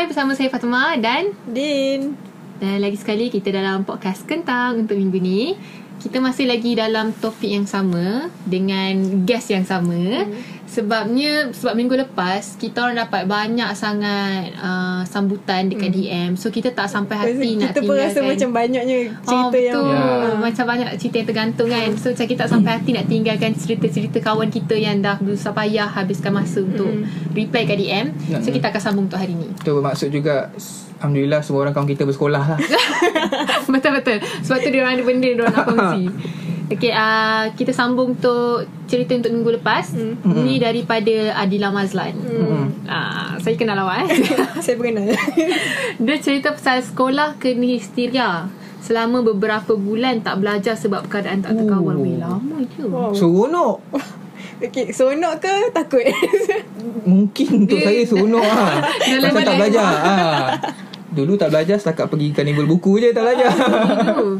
Hai bersama saya Fatma dan Din dan lagi sekali kita dalam podcast Kentang untuk minggu ni. Kita masih lagi dalam topik yang sama dengan guest yang sama. Hmm. Sebabnya sebab minggu lepas kita orang dapat banyak sangat uh, sambutan dekat hmm. DM. So kita tak sampai hati Kita nak pun rasa macam banyaknya cerita oh, betul. yang Yeah. Macam banyak cerita yang tergantung kan. So macam kita tak sampai hati nak tinggalkan cerita-cerita kawan kita yang dah berusaha payah habiskan masa untuk reply kat DM. So kita akan sambung untuk hari ni. Itu bermaksud juga Alhamdulillah semua orang kawan kita bersekolah lah Betul-betul Sebab tu dia orang ada benda Dia orang nak kongsi Okay uh, Kita sambung untuk Cerita untuk minggu lepas mm. Ni daripada Adila Mazlan mm. uh, Saya kenal awak eh Saya pengenal Dia cerita pasal sekolah Kena histeria Selama beberapa bulan Tak belajar sebab keadaan tak terkawal Oh. Weh lama je Wow. Seronok Okay Seronok ke takut Mungkin untuk Dia- saya seronok lah Pasal tak belajar ha. Dulu tak belajar Setakat pergi karnival buku je tak belajar Dulu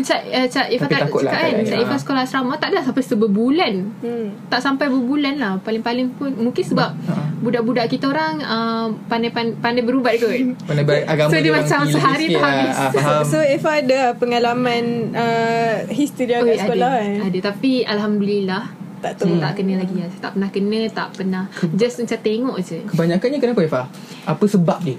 Cak, uh, Cak Ifah tak takut lah cakap kan kan, Cak. Ifah sekolah asrama Tak ada sampai seberbulan hmm. tak sampai berbulan lah paling-paling pun mungkin sebab Ha. budak-budak kita orang uh, pandai pandai, pandai berubat kot Pandai baik agama So, dia orang macam sehari tu lah. habis. Ah, Faham So Eva ada pengalaman uh, Oi, kat sekolah ada, kan ada tapi Alhamdulillah Tak saya tahu tak kena lagi lah. Saya tak pernah kena Tak pernah Just macam tengok je Kebanyakannya kenapa Eva? Apa sebab dia?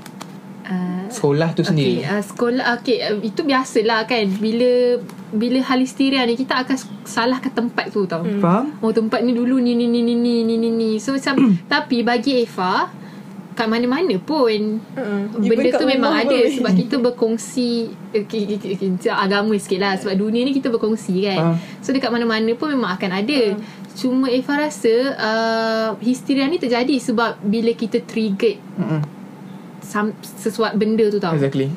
uh, sekolah tu sendiri. Ah, okay, uh, sekolah okey uh, itu biasalah kan bila bila halisteria ni kita akan salahkan tempat tu tau. Hmm. Faham? Oh tempat ni dulu ni ni ni ni ni ni ni. So macam hmm. tapi bagi Eva kat mana-mana pun uh-uh. benda tu memang ada pun. sebab kita berkongsi okay, okay, agama sikit lah sebab dunia ni kita berkongsi kan uh. so dekat mana-mana pun memang akan ada uh. cuma Eva rasa uh, histeria ni terjadi sebab bila kita triggered uh-uh some, Sesuatu benda tu tau. Exactly.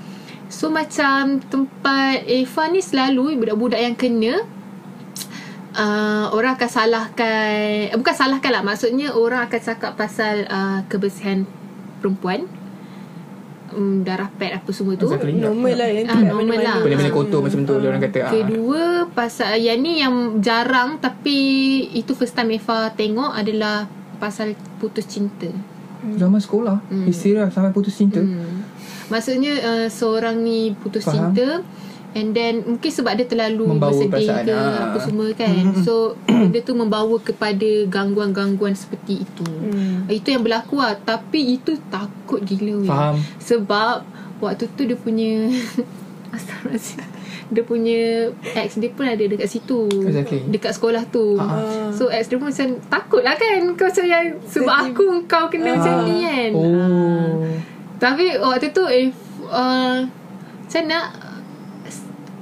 So macam tempat Eva ni selalu Budak-budak yang kena uh, Orang akan salahkan eh, Bukan salahkan lah Maksudnya orang akan cakap pasal uh, Kebersihan perempuan. Um, Darah pad apa semua tu. Exactly. Normal lah yang tu Ah, kat normal lah. Benda-benda kotor macam tu dia orang kata ah. Kedua Pasal Yang ni yang jarang Tapi Itu first time Eva tengok Adalah Pasal putus cinta Zaman sekolah Histeria sampai putus cinta Hmm. Maksudnya uh, seorang ni putus Faham. cinta and then mungkin sebab dia terlalu Membawa bersedih ke ah. apa semua kan. So benda tu membawa kepada gangguan-gangguan seperti itu. Hmm. Itu yang berlaku lah Tapi itu takut gila weh. Faham Sebab Waktu tu dia punya Astagfirullahaladzim. Dia punya Ex dia pun ada dekat situ. Exactly. Dekat sekolah tu. Ah. So ex dia pun macam Takut lah kan. Kau macam yang Sebab aku Kau kena macam ni kan. Oh. Tapi waktu tu if uh, Macam nak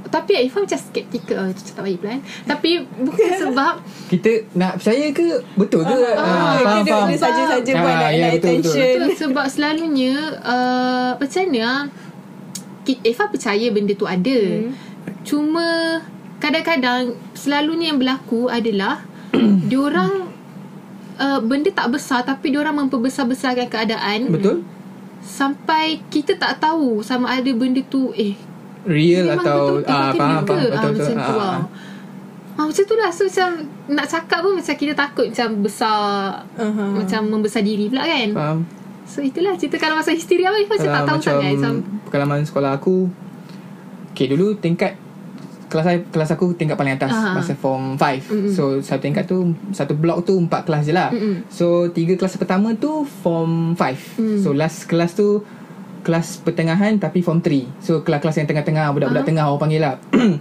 Tapi Ifah macam skeptical. Oh, Itu tak baik pula kan Tapi bukan sebab Kita nak percaya ke? Betul ke? Ah, Ah, Faham faham. dia saja-saja Ah, buat nak, ya, nak betul, betul. attention. Sebab selalunya uh, Macam mana ah, Eva percaya benda tu ada. Hmm. Cuma Kadang-kadang Selalunya yang berlaku adalah Diorang uh, Benda tak besar Tapi diorang memperbesar-besarkan keadaan Betul. Sampai kita tak tahu Sama ada benda tu Eh Real Memang atau betul-betul ah, Faham faham Ah, Betul betul Macam tu Ah, lah. ah. ah, Macam tu lah. So macam Nak cakap pun Macam kita takut Macam besar uh-huh. Macam membesar diri pula kan? Faham So itulah cerita Kalau masa histeria pun Macam tak tahu macam sangat Macam Pengalaman sekolah aku Okay dulu tingkat Kelas saya Kelas aku tingkat paling atas Ah. Masa form 5 Mm-mm. So satu tingkat tu Satu blok tu Empat kelas je lah Mm-mm. So tiga kelas pertama tu Form 5 Mm. So last kelas tu Kelas pertengahan Tapi form 3 So kelas-kelas yang tengah-tengah Budak-budak Ah. tengah Orang panggil lah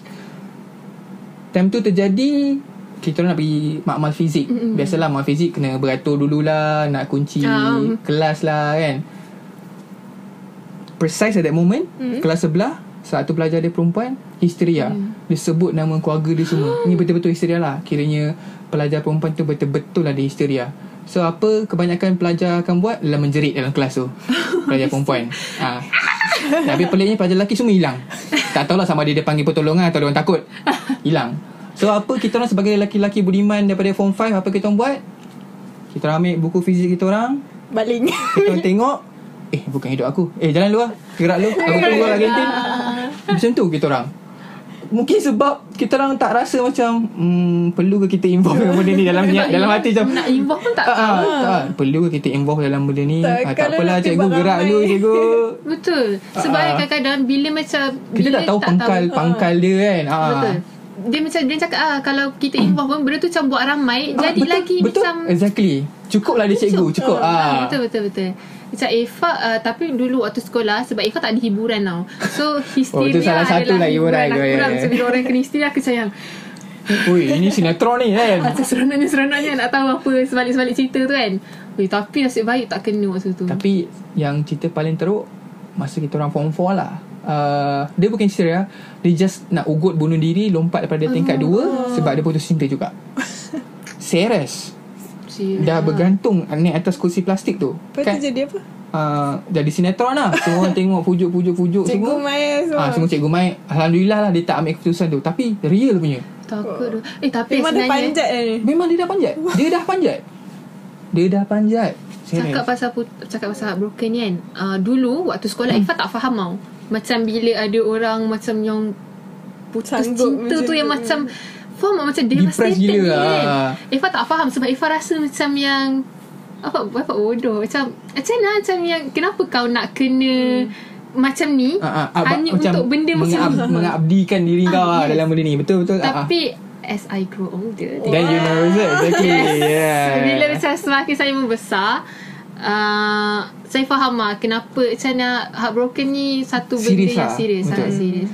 Time tu terjadi kita nak pergi makmal fizik. Mm-mm. Biasalah makmal fizik kena beratur dululah, nak kunci Ah. kelas lah kan. Precise at that moment, Mm. kelas sebelah satu pelajar dia perempuan histeria. Mm. Dia sebut nama keluarga dia semua. Ini betul-betul histeria lah. Kiranya pelajar perempuan tu betul-betul ada histeria. So apa kebanyakan pelajar akan buat adalah menjerit dalam kelas tu. Pelajar perempuan. ha. Tapi peliknya pelajar lelaki semua hilang. Tak tahulah sama ada dia panggil pertolongan atau dia orang takut. Hilang. So apa kita orang sebagai lelaki-lelaki budiman daripada form 5 apa kita orang buat? Kita orang ambil buku fizik kita orang, Baling. Kita orang tengok. Eh bukan hidup aku. Eh jalan luar. Gerak lu Aku tunggu lah kantin Macam tu kita orang. Mungkin sebab kita orang tak rasa macam hmm, perlu ke kita involve dengan benda ni dalam niat dalam hati macam Nak involve pun tak Ah, tahu. ah, tak. Perlu ke kita involve dalam benda ni? Tak, ah, Tak apalah cikgu gerak dulu cikgu. Betul. Sebab Ah. kadang-kadang Bila macam Kita bila tak tahu. pangkal Pangkal dia kan. Ah. Betul dia macam dia cakap ah kalau kita involve pun benda tu macam buat ramai Ah, jadi betul, lagi betul. macam Exactly Cukup lah dia cikgu Cukup Ah, ah. betul betul betul. Macam Eva uh, tapi dulu waktu sekolah sebab Eva tak ada hiburan tau. So histeria Oh, itu salah satu lah hiburan tu, aku lah. So bila orang kena histeria aku sayang. Ui ini sinetron ni kan Macam seronoknya-seronoknya nak tahu apa sebalik-sebalik cerita tu kan. Ui, tapi nasib baik tak kena waktu tu. Tapi yang cerita paling teruk Masa kita orang form 4 lah uh, Dia bukan histeria Dia just nak ugut bunuh diri Lompat daripada tingkat 2 Sebab dia putus cinta juga Serius Dah bergantung Naik atas kursi plastik tu Lepas tu jadi apa? uh, Jadi sinetron lah Semua orang tengok pujuk-pujuk-pujuk Cikgu semua Maya semua. Ah, semua cikgu main Alhamdulillah lah Dia tak ambil keputusan tu Tapi real punya Takut tu. Eh tapi Memang dia sebenarnya panjat ni. Memang dia dah panjat Dia dah panjat Dia dah panjat Serius. Cakap pasal put- cakap pasal heartbroken ni kan. Uh, dulu waktu sekolah Hmm. Eva tak faham tau. Macam bila ada orang macam yang putus Sanggup cinta tu yang macam faham tak? macam devastated gila ni lah. kan. Eva tak faham sebab Eva rasa macam yang apa apa bodoh macam macam mana macam yang kenapa kau nak kena macam ni Ah, ah, ah, hanya macam untuk benda macam mengab, ni. Mengabdikan diri kau lah yes. Dalam benda ni Betul-betul ah, ah. Tapi as I grow older Then you know Exactly yeah. Bila macam semakin saya membesar uh, Saya faham lah Kenapa Macam mana Heartbroken ni Satu benda Serious yang lah. serius. Sangat serius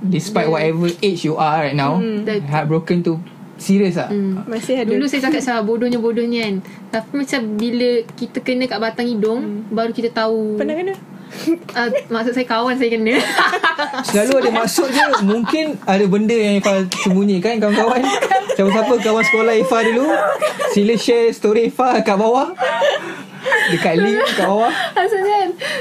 Despite whatever age you are right now That- Heartbroken tu Serius lah Hmm. Masih ada. Dulu saya cakap macam bodohnya-bodohnya kan Tapi macam bila kita kena kat batang hidung Baru kita tahu Pernah kena? uh, Maksud saya kawan saya kena Selalu ada maksud je Mungkin ada benda yang Ifah sembunyikan Kawan-kawan Siapa-siapa kawan sekolah Ifah dulu Sila share story Ifah kat bawah Dekat link kat bawah Maksudnya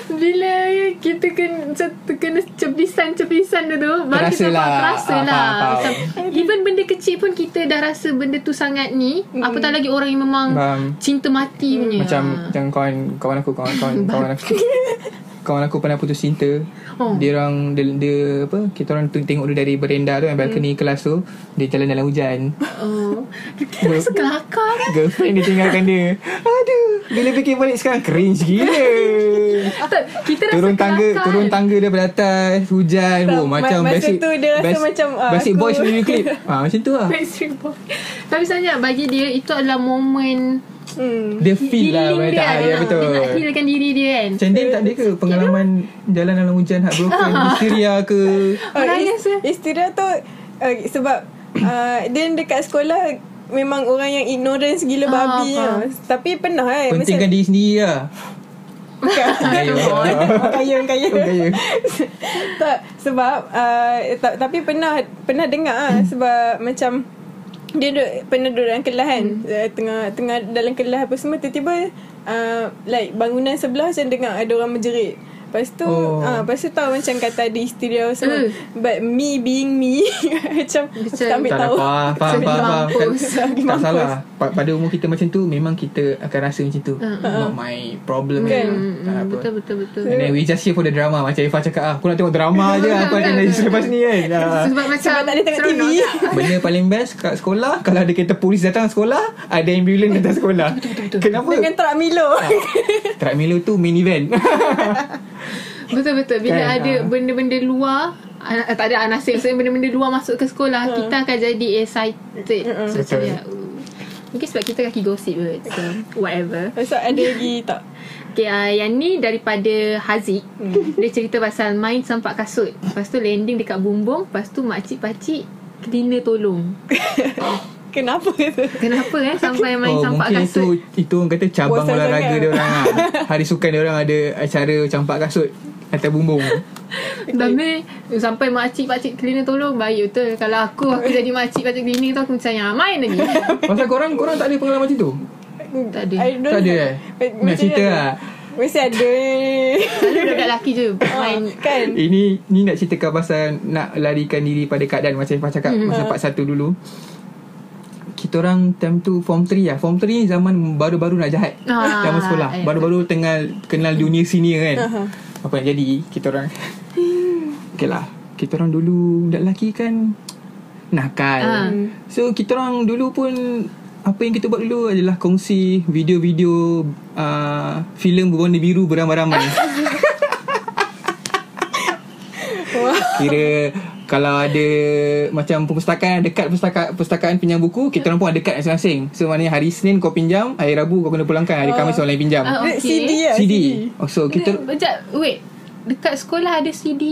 Bila kita kena kena cepisan-cepisan tu tu Baru Terasa kita lah. Terasa Ah, lah faham, faham. Macam Even benda kecil pun Kita dah rasa benda tu sangat ni Apatah lagi orang yang memang Faham. Cinta mati punya Macam. Macam kawan Kawan aku Kawan kawan kawan aku Kawan aku pernah putus cinta. Oh. Dia orang dia, dia apa Kita orang tu tengok dia dari berenda tu Yang balcony kelas tu Dia jalan dalam hujan. Oh. Kita rasa kelakar. Kan Girlfriend dia tinggalkan dia. Aduh Bila fikir balik sekarang Cringe gila. Kita rasa Turun tangga kelakar. Turun tangga daripada atas Hujan. Oh, ma- Macam masa basic tu dia rasa macam, ah, Basic aku- boys video clip. Ah, Macam tu lah. Backstreet Boy Tapi sebenarnya bagi dia Itu adalah momen Hmm. Dia feel lah ah, Ya ah. betul. Dia nak healkan diri dia kan. Macam dia tak ada ke Pengalaman Jalan dalam hujan Heartbroken Hysteria ke? Oh, Menangis is- Istirahat tu uh, Sebab uh, Dia dekat sekolah Memang orang yang ignorance gila Ah, babi lah. Tapi pernah kan Pentingkan diri sendiri lah. Kaya kaya Gaya tak sebab uh, ta- tapi pernah pernah dengar ah sebab macam dia duduk, pernah duduk dalam kelas kan hmm. tengah tengah dalam kelas apa semua tiba-tiba uh, like bangunan sebelah macam dengar ada orang menjerit Lepas tu Oh. ah, Lepas tu tahu macam Kata ada histeria semua Eh. But me being me Macam Macam- Tak ambil tak tahu apa Faham faham Sedih faham mampus. Tak, mampus. salah Pa- Pada umur kita macam tu Memang kita akan rasa macam tu Not my problem Kan? Hmm, apa. Betul betul betul And then we just here for the drama Macam Ifah cakap ah, Aku nak tengok drama je Apa akan jadi selepas ni kan. Sebab macam Sebab tak ada tengok TV. Benda paling best kat sekolah Kalau ada kereta polis datang sekolah Ada ambulans datang sekolah Kenapa? Dengan truck Milo. Truck Milo tu main event Betul-betul Bila Kan, ada ah. benda-benda luar ah, Tak ada anak nasib Maksudnya benda-benda luar masuk ke sekolah Ah. Kita akan jadi excited So Betul. ya uh. Mungkin sebab kita kaki gosip kot So whatever tu ada lagi tak Okay, uh, yang ni daripada Haziq hmm. Dia cerita pasal main sampak kasut Lepas tu landing dekat bumbung Lepas tu makcik-pakcik Cleaner tolong Kenapa tu Kenapa eh? Sampai main Oh mungkin kasut. itu Itu orang kata cabang Bosan olahraga sangat. dia orang lah Hari sukan dia orang ada acara campak kasut Atas bumbung. Tapi Sampai makcik-pakcik cleaner tolong Baik betul. Kalau aku Aku jadi makcik-pakcik cleaner tu Aku macam yang main lagi. Pasal korang Korang tak ada pengalaman macam tu? Tak ada. Tak ada eh? Nak cerita lah Mesti ada. Selalu budak lelaki je Main. Kan? Ini ni nak ceritakan pasal Nak larikan diri pada keadaan. Macam Ifah cakap Hmm. Masa part 1 dulu Kita orang time tu Form 3 lah Form 3 zaman baru-baru nak jahat Ah, Zaman sekolah eh. Baru-baru tengah Kenal dunia senior kan Apa yang jadi Kita orang Okay lah kita orang dulu budak lelaki kan nakal. Ah. So kita orang dulu pun apa yang kita buat dulu adalah kongsi video-video uh, filem berwarna biru beramai-ramai. Kira kalau ada macam perpustakaan dekat pustaka, perpustakaan pinjam buku, kita orang pun ada kad masing-masing. So maknanya hari Senin kau pinjam, hari Rabu kau kena pulangkan, hari Khamis orang lain pinjam. Ah, Dia okay. CD lah CD. Oh, so kita Sekejap, wait. Dekat sekolah ada CD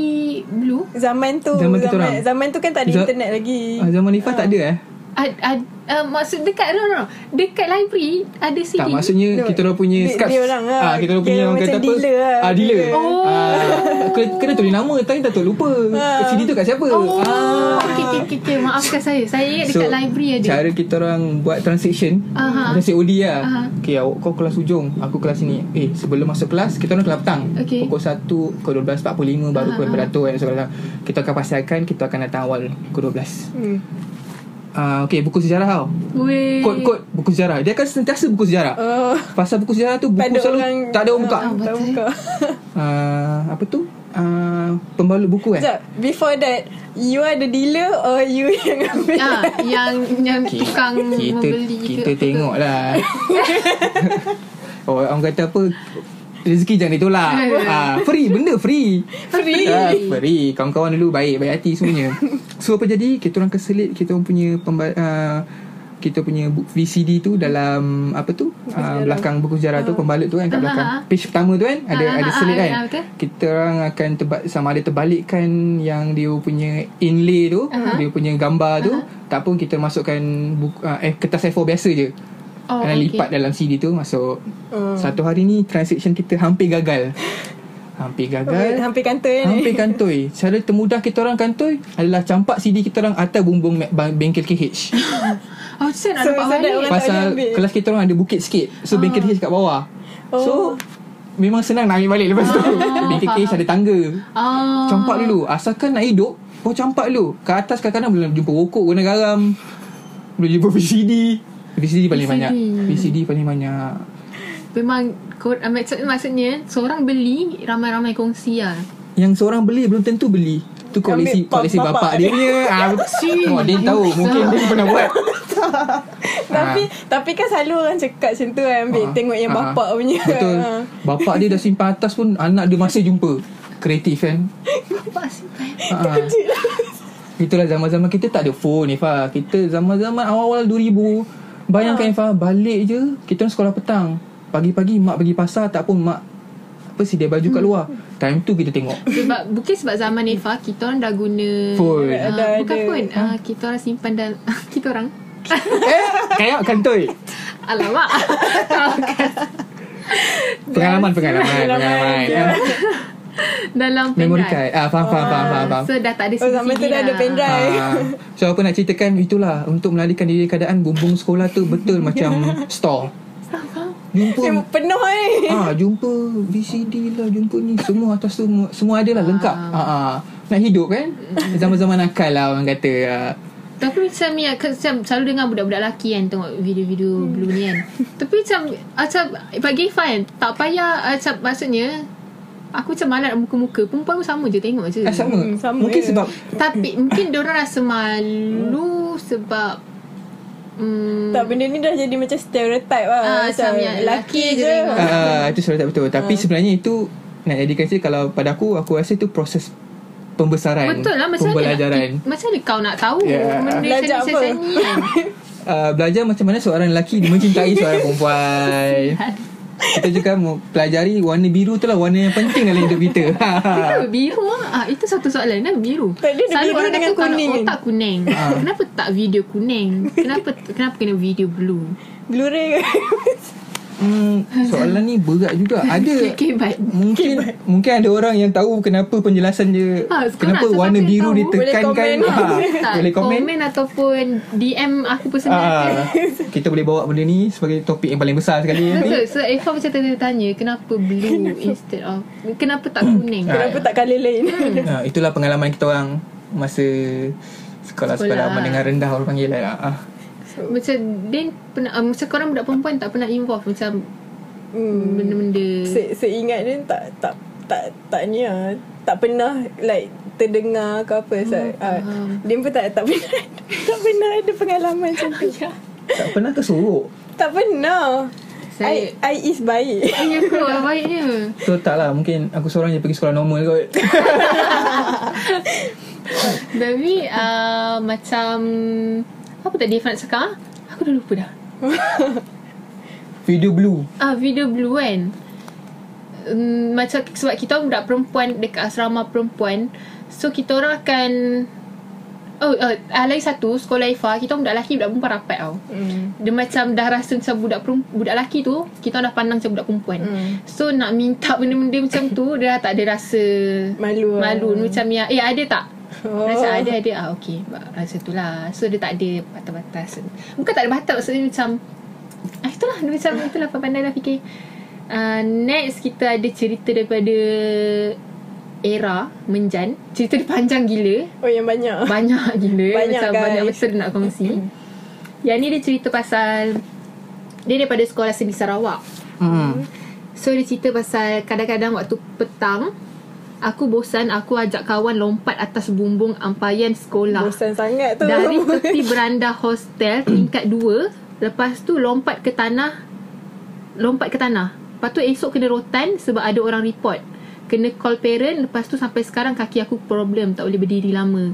blue? Zaman tu Zaman zaman, zaman tu kan tak ada Za- internet lagi ah, zaman Ifah tak ada eh? Ad, ad, uh, maksud dekat no, no, no. Dekat library ada CD. Tak maksudnya No. kita orang punya Dia- dia orang lah. Ah, kita orang punya orang kata apa? dealer lah. Ah, dealer. Dealer. Oh. Ah, kena, kena tulis nama tapi tak tahu lupa. Ah. CD tu kat siapa? Oh, Ah. okay, okay, okay, okay. Maafkan saya. Saya ingat dekat library ada. Cara kita orang buat transaction Aha. Macam COD lah Aha. Okay awak kau kelas hujung Aku kelas ni Eh sebelum masuk kelas Kita orang kelas petang Okay. Pukul 1 Pukul 12.45 Baru pukul aha. beratur kan, sekolah. Kita akan pastikan Kita akan datang awal Pukul 12 hmm. Uh, Okay buku sejarah tau. Weh. Kod-kod buku sejarah. Dia akan sentiasa buku sejarah. Oh, Pasal buku sejarah tu Buku tak selalu orang Tak ada orang buka. Ah, tak buka. Uh, Apa tu? Uh, Pembalut buku kan Sekejap Before that You are the dealer Or you yang ambil? Ah, yang yang tukang kita, membeli kita ke. tengok lah oh, orang kata apa rezeki jangan ditolak. Ah, free benda free. Free. ah, free. Kawan-kawan dulu baik baik hati semuanya. So apa jadi? Kita orang keselit kita orang punya pemba- uh, kita punya VCD tu dalam apa tu? Uh, belakang buku sejarah tu pembalut tu kan kat belakang. page pertama tu kan ada ada selit kan? kita orang akan tebak sama ada terbalikkan yang dia punya inlay tu Aha. dia punya gambar tu. Tak pun kita masukkan buku, uh, eh kertas A4 biasa je Oh, dan okay. lipat dalam CD tu masuk Hmm. satu hari ni transaction kita hampir gagal. Hampir gagal. Hampir kantoi ni. Hampir kantoi. Cara termudah kita orang kantoi adalah campak CD kita orang atas bumbung bengkel KH Oh, saya nak So, so balik. pasal kelas kita orang ada bukit sikit. So bengkel KH kat bawah. So Oh. memang senang nak ambil balik lepas tu. Bengkel faham. KH ada tangga. Ah. Campak dulu. Asalkan nak hidup Kau campak dulu. Kat atas kadang-kadang Boleh jumpa rokok Guna garam. Boleh jumpa VCD VCD paling VCD. banyak VCD paling banyak Memang kor, uh, maksud, maksudnya seorang beli ramai-ramai kongsi lah. Yang seorang beli Belum tentu beli Tu koleksi Ambil koleksi bapak bapak, dia dia. punya ah, oh, Dia tahu Mungkin dia pernah buat Tapi Tapi kan selalu orang cakap macam tu kan Ambil Ah. tengok yang Ah. bapak punya Betul Ah. Bapak dia dah simpan atas pun Anak dia masih jumpa Kreatif kan Bapak simpan. Ah. Itulah zaman-zaman kita tak ada phone Ifah Kita zaman-zaman awal-awal 2000 Bayangkan Ah. Ifah Balik je Kita orang sekolah petang. Pagi-pagi mak pergi pasar Tak pun mak Apa sedia baju kat luar. Time tu kita tengok. Sebab Mungkin sebab zaman Eva Kita orang dah guna Phone. Dah Bukan ada. phone. Ah, Kita orang simpan dalam Kita orang. Eh Kayak kantoi Alamak. Pengalaman Pengalaman Pengalaman Ya. Dalam Memory pendrive. card ah, Faham faham faham faham, faham. So dah tak ada Oh zaman tu dah ada pendrive Ah, so apa nak ceritakan itulah untuk melarikan diri keadaan bumbung sekolah tu betul macam store. Jumpa Yang penuh ni ah jumpa VCD lah jumpa ni semua atas tu semua- semua ada lah lengkap. Ah. ah. Nak hidup kan? Zaman-zaman nakal lah orang kata. Ah. Tapi macam ni aku macam selalu dengar budak-budak lelaki kan tengok video-video Hmm. blue ni kan. Tapi macam macam bagi Ifan tak payah macam maksudnya aku macam malas nak muka-muka. Perempuan pun sama je tengok je. Ah, sama. Hmm, sama Mungkin je. sebab Tapi mungkin dia orang rasa malu sebab Hmm, Tak benda ni dah jadi macam stereotype lah Ah, Macam lelaki je je tengok. ah, itu tak betul. Tapi sebenarnya itu nak jadikan saya kalau pada aku aku rasa itu proses pembesaran. Betul lah macam mana pembelajaran. nak, macam mana kau nak tahu Ya. benda Belajar macam apa? ni uh, belajar macam mana seorang lelaki mencintai seorang perempuan. Kita juga mau pelajari warna biru tu lah warna yang penting dalam hidup kita. Kenapa biru ah? Itu satu soalan Kenapa biru Tak, dia ada Selalu biru orang dengan kata kalau kuning kan? otak kuning Ah. Kenapa tak video kuning Kenapa kenapa kena video blue Blu-ray ke hmm, soalan ni berat juga. Ada Okay, okay baik mungkin mungkin ada orang yang tahu kenapa penjelasan dia Ah, kenapa warna biru tahu? ditekankan. Boleh komen. Ha, tak, boleh komen. komen ataupun DM aku personal Ah, kita boleh bawa benda ni sebagai topik yang paling besar sekali nanti. Betul So Eva macam tadi tanya Kenapa blue Instead of Kenapa tak kuning Kenapa tak colour lain Ha, itulah pengalaman kita orang masa sekolah sekolah Sekolah. menengah rendah orang panggil lah. Ah. Macam Din pernah uh, Macam korang budak perempuan Tak pernah involve Macam hmm. Benda-benda. Se- Seingat dia tak tak tak tak ni lah. Tak pernah like terdengar ke apa so, uh, dia pun tak tak pernah tak pernah ada pengalaman macam tu. Tak pernah ke sorok? tak pernah. Saya- I, I is baik. Ya ke orang baiknya. So tak lah Mungkin aku seorang je pergi sekolah normal kot. Tapi uh, Macam Apa tadi Ifan nak cakap ah? Aku dah lupa dah Video blue Ah video blue kan um, Macam sebab kita orang budak perempuan Dekat asrama perempuan So kita orang akan Oh uh, uh, lagi satu Sekolah Ifa Kita orang budak lelaki Budak perempuan rapat tau hmm. Dia macam dah rasa macam budak perempuan, budak lelaki tu Kita orang dah pandang macam budak perempuan Hmm. So nak minta benda-benda macam tu Dia dah tak ada rasa Malu lah. Malu Macam yang Eh ada tak Oh. Macam ada ada ah, Okay Rasa tu lah. So dia tak ada Batas-batas. Bukan tak ada batas Maksudnya macam ah, Itulah Dia macam itulah Pandai lah fikir. Uh, Next kita ada cerita daripada Era Menjan. Cerita dia panjang gila. Oh yang banyak. Banyak gila. Banyak, Macam guys. banyak betul nak kongsi. Yang ni dia cerita pasal Dia daripada sekolah seni Sarawak. Hmm. So dia cerita pasal Kadang-kadang waktu petang Aku bosan Aku ajak kawan lompat atas bumbung ampayan sekolah. Bosan sangat tu. Dari tepi beranda hostel Tingkat 2 Lepas tu lompat ke tanah Lompat ke tanah. Lepas tu esok kena rotan Sebab ada orang report. Kena call parent Lepas tu sampai sekarang Kaki aku problem Tak boleh berdiri lama.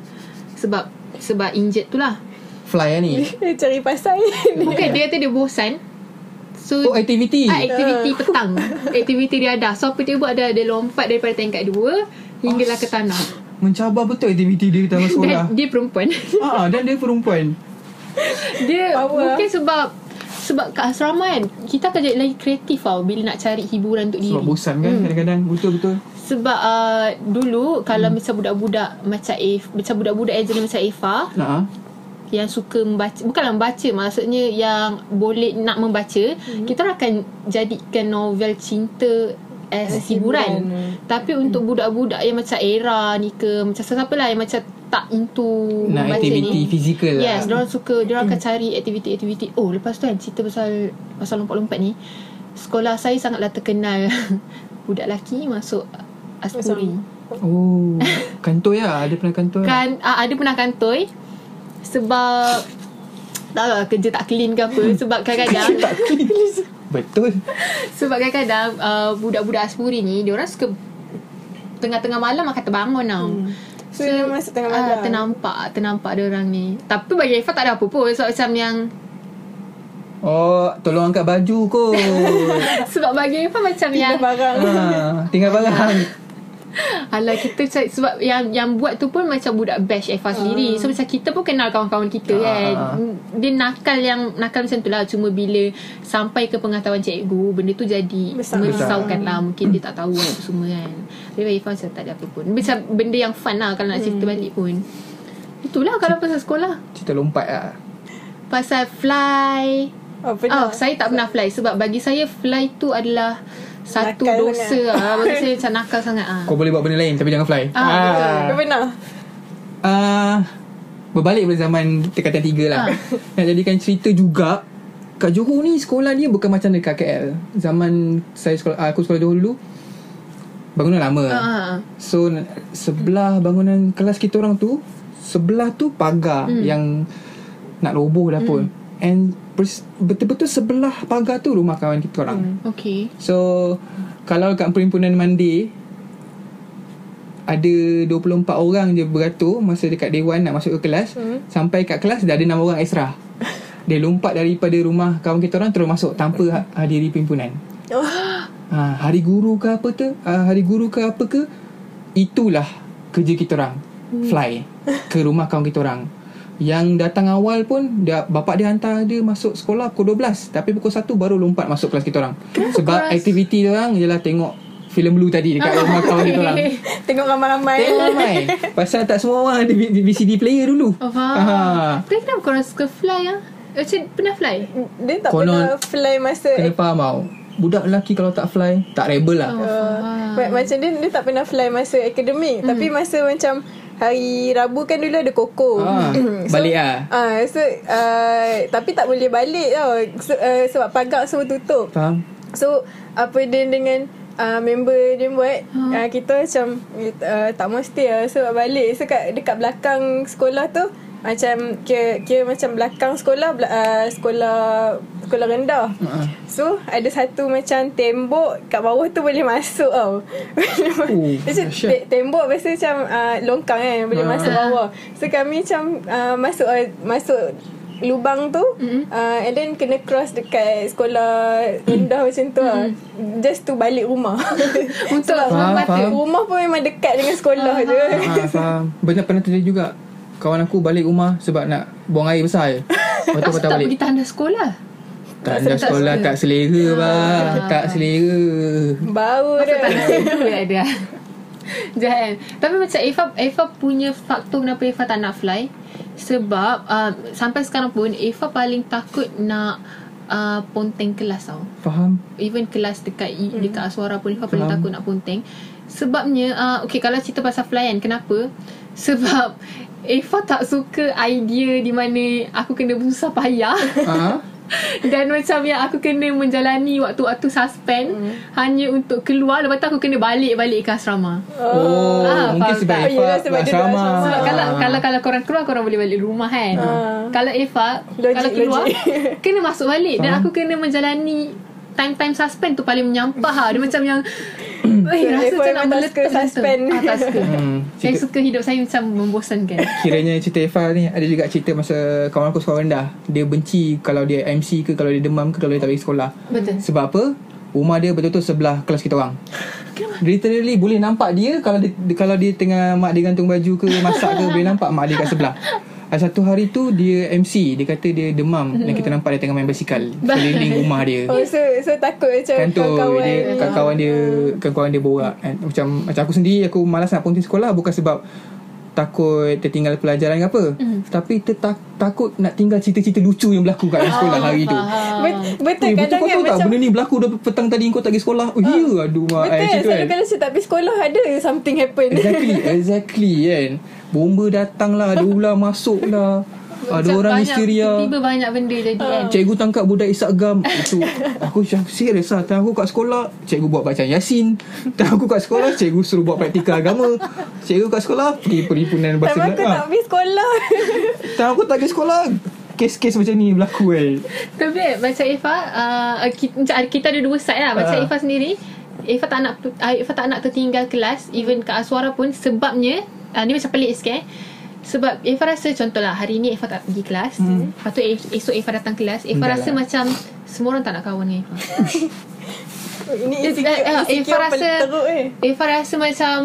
Sebab Sebab injured tu lah. Fly lah ni. Cari pasal Bukan dia kata dia bosan So Oh activity. Ah, aktiviti petang. Aktiviti dia ada. So apa dia buat? Dia, dia lompat daripada tingkat 2 Hinggalah ke tanah. Mencabar betul aktiviti dia dalam sekolah Dan dia perempuan. Ah, dan dia perempuan. Dia Power. Mungkin sebab Sebab kat asrama kan Kita akan jadi lagi kreatif tau Bila nak cari hiburan untuk diri. Sebab bosan kan kadang-kadang. Betul-betul. Sebab uh, Dulu Kalau macam budak-budak Macam If Macam budak-budak Angela macam Eva ah? Yang suka membaca Bukanlah membaca Maksudnya yang Boleh nak membaca Kita orang akan Jadikan novel cinta As hiburan, hiburan. Tapi untuk budak-budak Yang macam era ni ke Macam siapa lah Yang macam tak into Nak membaca aktiviti ni. fizikal lah. Yes, diorang suka Diorang akan cari aktiviti-aktiviti Oh, lepas tu kan cerita pasal Pasal lompat-lompat ni Sekolah saya sangatlah terkenal. Budak lelaki masuk Aspuri. Oh Kantoi lah. Ada pernah kantoi? Kan ah, Ada pernah kantoi Sebab Tak lah kerja tak clean ke apa. Sebab kadang-kadang Betul. Sebab kadang-kadang uh, Budak-budak Aspuri ni Diorang suka Tengah-tengah malam akan terbangun tau. Hmm. So, dia masuk tengah ah, malam Ternampak Ternampak dia orang ni. Tapi bagi Eva tak ada apa pun Sebab macam yang Oh Tolong angkat baju kot. Sebab bagi Eva macam Kita yang barang. Ah, Tinggal barang Alah kita Sebab yang yang buat tu pun Macam budak bash Eva sendiri. So macam kita pun kenal kawan-kawan kita kan? Ah. Dia nakal yang Nakal macam tu lah. Cuma bila Sampai ke pengetahuan cikgu Benda tu jadi Besar. Merisaukan lah. Mungkin dia tak tahu apa semua kan? Tapi Eva macam tak ada apa pun. Macam benda yang fun lah Kalau nak cerita balik pun. Itulah kalau pasal sekolah. Cerita lompat lah. Pasal fly. Oh pernah. Oh, saya tak pernah fly sebab bagi saya fly tu adalah satu Nakal dosa ah. Bagi saya macam nakal sangat ah. Kau boleh buat benda lain Tapi jangan fly Ah, betul. Kau pernah Ah, Berbalik pada zaman Tingkatan tiga lah Nak jadikan cerita juga Kat Johor ni Sekolah dia bukan macam dekat KL Zaman Saya sekolah Aku sekolah Johor dulu Bangunan lama Ah, ah, ah. So Sebelah bangunan Kelas kita orang tu Sebelah tu pagar Hmm. Yang Nak roboh dah pun And pers- Betul-betul sebelah pagar tu Rumah kawan kita orang. Okay. So Kalau kat perhimpunan mandi Ada 24 orang je beratur Masa dekat Dewan nak masuk ke kelas. Hmm. Sampai kat kelas dah ada 6 orang extra Dia lompat daripada rumah kawan kita orang Terus masuk tanpa ha- hadiri perhimpunan. Oh. Ha, Hari guru ke apa tu ha, Hari guru ke apa ke Itulah kerja kita orang. Fly Ke rumah kawan kita orang yang datang awal pun dia, Bapak dia hantar dia masuk sekolah pukul 12 Tapi pukul 1 baru lompat masuk kelas kita orang Sebab kelas? aktiviti dia orang Ialah tengok filem blue tadi Dekat rumah kawan kita orang Tengok ramai-ramai Tengok ramai Pasal tak semua orang ada VCD player dulu Oh, faham. ha. Tapi kenapa korang suka fly ah? Macam pernah fly? Dia tak Konon- pernah fly masa Kena faham tau Budak lelaki kalau tak fly Tak rebel lah Oh, Uh, macam dia dia tak pernah fly masa akademik hmm. tapi masa macam hari Rabu kan dulu ada koko. Ah, balik lah. Ah so uh, tapi tak boleh balik tau so, uh, sebab pagar semua tutup. Faham So apa dia dengan uh, member dia buat uh, kita macam uh, tak mesti lah sebab balik so kat, dekat belakang sekolah tu macam kira, kira macam belakang sekolah uh, sekolah sekolah rendah Uh-uh. So ada satu macam tembok kat bawah tu boleh masuk tau. Oh, macam te- tembok biasa macam uh, longkang kan boleh Ah. masuk bawah. So kami macam uh, masuk uh, masuk lubang tu mm-hmm. uh, and then kena cross dekat sekolah rendah macam tu lah. Just to balik rumah. Untuk Sebab Faham, faham. rumah pun memang dekat dengan sekolah je. Ah, faham. Banyak pernah terjadi juga. Kawan aku balik rumah sebab nak buang air besar je. Lepas tu patah tak balik. pergi tanda sekolah Tak tak sekolah tak selera bah. Tak selera. Bau dia. Yang ada Jahat kan Tapi macam Eva Eva punya faktor Kenapa Eva tak nak fly Sebab uh, Sampai sekarang pun Eva paling takut nak uh, Ponteng kelas tau Faham? Even kelas dekat hmm. dekat Aswara pun Eva paling Faham. takut nak ponteng Sebabnya uh, Okay kalau cerita pasal fly kan Kenapa Sebab Eva tak suka idea Di mana Aku kena bersusah payah Ah, Dan macam yang aku kena menjalani waktu-waktu suspend Hmm. hanya untuk keluar lepas tu aku kena balik-balik ke asrama. Oh, Ah, mungkin faham sebab? Eva Yelah, sebab asrama. asrama. Sebab kalau kalau kalau korang keluar korang boleh balik rumah kan. Ah. Kalau Eva Logik, kalau keluar logik. kena masuk balik dan aku kena menjalani time-time suspend tu paling menyampah lah. Dia macam yang Rasa Eva macam nak memang tak meletup suka suspend. Ah, tak suka. Hmm, Saya suka hidup saya macam membosankan. Kiranya cerita Eva ni Ada juga cerita masa Kawan aku sekolah rendah Dia benci Kalau dia MC ke Kalau dia demam ke Kalau dia tak pergi sekolah Betul. Sebab apa Rumah dia betul-betul sebelah kelas kita orang Literally boleh nampak dia Kalau dia, kalau dia tengah Mak dia gantung baju ke Masak ke Boleh nampak mak dia kat sebelah Ada Satu hari tu Dia MC Dia kata dia demam Dan kita nampak dia tengah main basikal Keliling rumah dia Oh so, so takut macam Kan kawan-kawan dia kawan-kawan dia kawan-kawan dia borak kan. Macam macam aku sendiri aku malas nak ponting sekolah bukan sebab takut tertinggal pelajaran ke apa. Mm. Tapi tertak, takut nak tinggal cerita-cerita lucu yang berlaku kat dalam sekolah hari tu. Bet- Betul Eh, betul kau tahu tak benda ni berlaku dah petang tadi kau tak pergi sekolah. Oh, ya aduh mak Betul eh, Selalu kan. kalau saya tak pergi sekolah Ada something happen Exactly, exactly kan. Bomba datang lah, ada ular masuk lah. Ada Macam orang banyak, histeria. Tiba banyak benda jadi kan. Cikgu tangkap budak isak gam. Itu Aku macam serius lah Time aku kat sekolah. Cikgu buat bacaan Yasin. Time aku kat sekolah Cikgu suruh buat praktikal agama. Cikgu kat sekolah Pergi perhimpunan bahasa Time aku tak pergi sekolah. Time aku tak pergi sekolah. Kes-kes macam ni berlaku kan Tapi macam Eva uh, kita, kita ada dua side lah. Macam Ah. Eva sendiri Eva tak nak uh, Eva tak nak tertinggal kelas Even ke Aswara pun Sebabnya uh, Ni macam pelik sikit eh. Sebab Eva rasa contohlah hari ni Eva tak pergi kelas. Hmm. Lepas tu es- esok Eva datang kelas Eva Enggak rasa lah. macam Semua orang tak nak kawan dengan Eva. Ini Eh, insecure, eh, insecure rasa- teruk eh. Eva rasa macam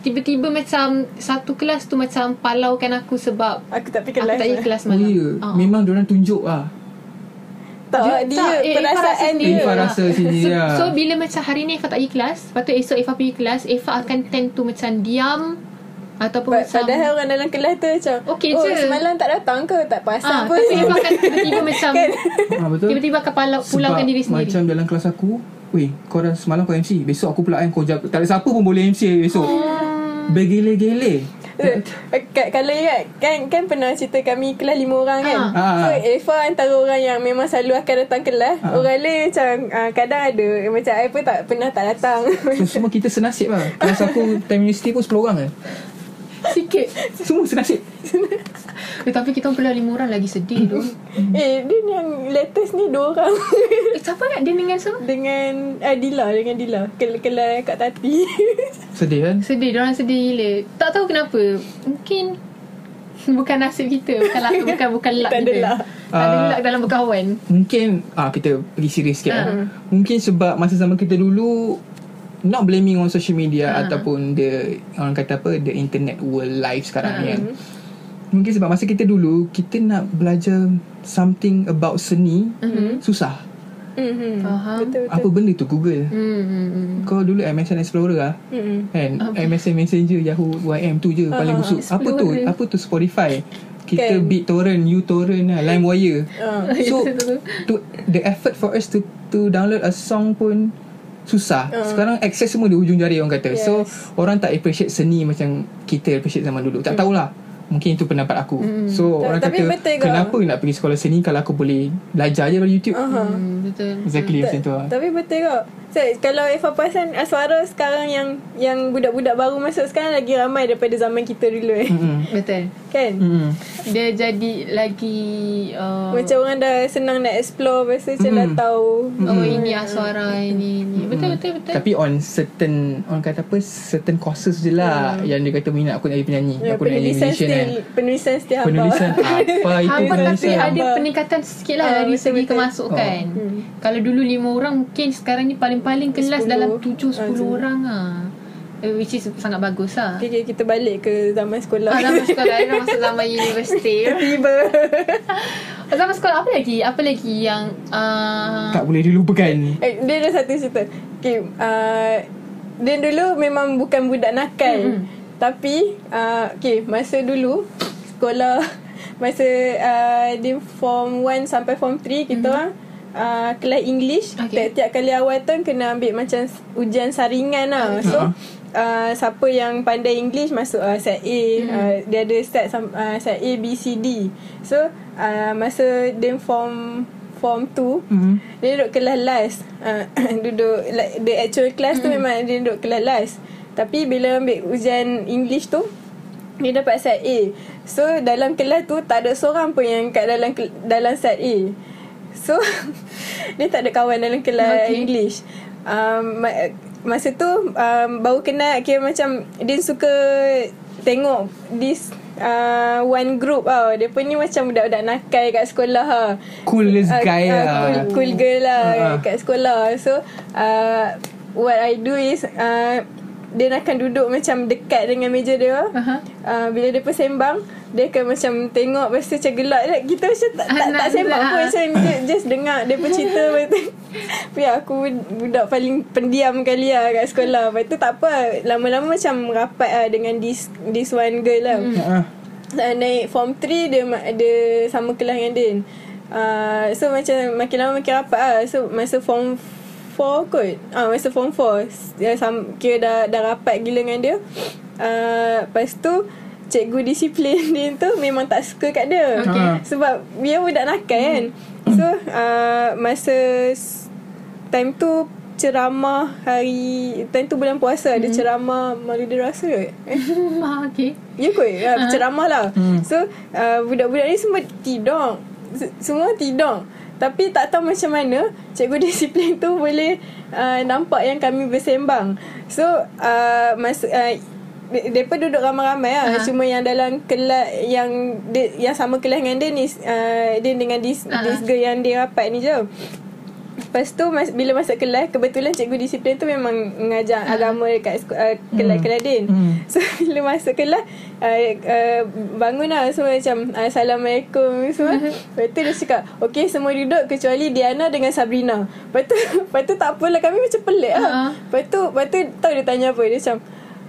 Tiba-tiba macam Satu kelas tu macam Palaukan aku sebab Aku tak pergi Aku kelas. tak pergi lah. kelas Oh malam ya. Ah. Memang diorang tunjuk lah Tak Dia- dia, tak, eh, Eva rasa perasaan dia Eva rasa sendiri so, so bila macam hari ni Eva tak pergi kelas Lepas tu esok Eva pergi kelas Eva akan tend to macam diam Ataupun Pa- macam Padahal orang dalam kelas tu macam Okey oh, je." semalam tak datang ke? Tak ah, pasal pun Tapi Eva akan tiba-tiba macam Kan? ah, Betul. Tiba-tiba akan palau, pulaukan diri sendiri. macam dalam kelas aku Weh korang semalam kau MC Besok aku pula kan kau jaga Tak ada siapa pun boleh MC besok. Hmm. Bergele-gele Eh, Ka- Kalau ingat kan, kan pernah cerita kami kelas lima orang kan? Ah. So Eva antara orang yang memang selalu akan datang kelas Ah. Orang lain macam uh, Kadang ada Macam I pun tak pernah tak datang? So semua kita senasib lah. Kelas aku time university pun 10 orang kan Sikit Semua senasib eh, Tapi kita pula lima orang lagi sedih tu Eh dia ni yang latest ni dua orang eh, Siapa nak dia dengan siapa? Dengan uh, Dila Dengan Dila Kel- Kelas Kak Tati Sedih kan Sedih, orang sedih gila Tak tahu kenapa Mungkin Bukan nasib kita Bukan luck, bukan, bukan luck Tak ada kita luck. Tak ada Ah. luck dalam berkawan Mungkin ah Kita pergi serius sikit Ah. lah. Mungkin sebab Masa zaman kita dulu Not blaming on social media Ah. Ataupun the Orang kata apa The internet world life sekarang Ah. ni kan Mungkin sebab masa kita dulu Kita nak belajar Something about seni Mhm. Susah mm-hmm. Faham. Betul betul Apa benda tu Google Hmm, hmm, hmm. Kau dulu MSN Explorer lah mm-hmm. Kan? MSN Messenger Yahoo YM tu je Paling Ah, busuk Apa tu Explorer. Apa tu Spotify Kita Kan. BitTorrent uTorrent lah LimeWire uh. So to, The effort for us to To download a song pun Susah Uh. Sekarang access semua Di hujung jari orang kata So Yes. Orang tak appreciate seni Macam Kita appreciate zaman dulu Tak tahulah Mungkin itu pendapat aku So Ta- orang tapi kata betul ke? Kenapa nak pergi sekolah seni Kalau aku boleh Belajar je dari YouTube Aha. Hmm, betul. Exactly macam tu lah Tapi betul kok. So, kalau Eva perasan Aswara sekarang yang yang budak-budak baru masuk sekarang lagi ramai daripada zaman kita dulu eh. Mm-mm. Betul. Kan? Mm-mm. Dia jadi lagi uh, Macam orang dah senang nak explore tu macam dah Mm. tahu oh ini Aswara ini ini. Betul betul betul. Tapi on certain Orang kata apa Certain courses je lah Yang dia kata minat aku nak jadi penyanyi Ya, Aku nak jadi penulisan musician kan Penulisan hamba Penulisan apa itu Hamba tapi penulisan hamba. ada peningkatan sikit lah Ah, dari betul, segi betul. kemasukan. Oh. Hmm. Kalau dulu lima orang mungkin sekarang ni paling-paling kelas 10. dalam tujuh sepuluh Ah, orang ah. Eh, Which is sangat bagus lah. Okay, okay, kita balik ke zaman sekolah Ah, zaman sekolah dah masuk zaman universiti. Tiba zaman sekolah apa lagi? Apa lagi yang uh, Tak boleh dilupakan eh, Dia ada satu cerita okay, uh, Dia dulu memang bukan budak nakal Mm-mm. Tapi uh, okay, Masa dulu Sekolah Masa uh, Dia form 1 sampai form 3 Kita orang uh, Kelas English Okay. Tiap-tiap kali awal tahun Kena ambil macam Ujian saringan lah. So Ha. uh, Siapa yang pandai English Masuk uh, set A. Hmm. uh, Dia ada set uh, Set A, B, C, D. So uh, Masa dia form Form 2 mm. dia duduk kelas last. Uh, Duduk like, The actual class tu Memang dia duduk kelas last. Tapi bila ambil ujian English tu Dia dapat set A. So dalam kelas tu Tak ada seorang pun yang kat dalam dalam set A So Dia tak ada kawan dalam kelas Okay. English um, ma- Masa tu um, Baru kenal Kira macam Dia suka Tengok This uh, One group tau Dia pun ni macam Budak-budak nakal kat sekolah ha. Coolest Ah, guy ah, lah cool, cool girl lah Ah, ah. kat sekolah. So uh, what I do is uh, dia akan duduk macam dekat dengan meja dia. Aha. Uh, bila dia persembang dia akan macam tengok Lepas tu macam gelak Kita macam tak, tak, tak sembang nak- pun Macam ju- just dengar Dia pun cerita. Lepas tu Tapi aku budak paling pendiam kali lah Kat sekolah. Lepas tu tak apa. Lama-lama macam rapat lah Dengan this this one girl lah. Ah, uh, naik form 3 dia dia sama kelas dengan Din. Uh, so macam makin lama makin rapat lah. So masa form 4 kot. Ah uh, masa form 4 dia sam, kira dah dah rapat gila dengan dia. Uh, lepas tu cikgu disiplin dia tu memang tak suka kat dia. Okay. Ah. Sebab dia budak nakal kan. So uh, masa time tu ceramah hari time tu bulan puasa ada ceramah malu dia rasa kot. Eh, ah, okay. Ya kot uh, Ceramah lah Hmm. So uh, Budak-budak ni semua tidur Semua tidur Tapi tak tahu macam mana Cikgu disiplin tu boleh uh, Nampak yang kami bersembang So uh, Masa uh, mereka duduk ramai-ramai lah. Ha. Cuma yang dalam kelas Yang dia, yang sama kelas dengan dia ni uh, Dia dengan this, Ha. this girl yang dia rapat ni je. Lepas tu mas, bila masuk kelas Kebetulan cikgu disiplin tu memang Mengajar agama dekat uh, kelas-kelas din Hmm. So bila masuk kelas uh, uh, Bangun lah semua macam uh, Assalamualaikum semua. Lepas tu dia cakap Okay semua duduk Kecuali Diana dengan Sabrina. Lepas tu, lepas tu tak apalah Kami macam pelik lah. Ha. Lepas tu Lepas tu tahu dia tanya apa Dia macam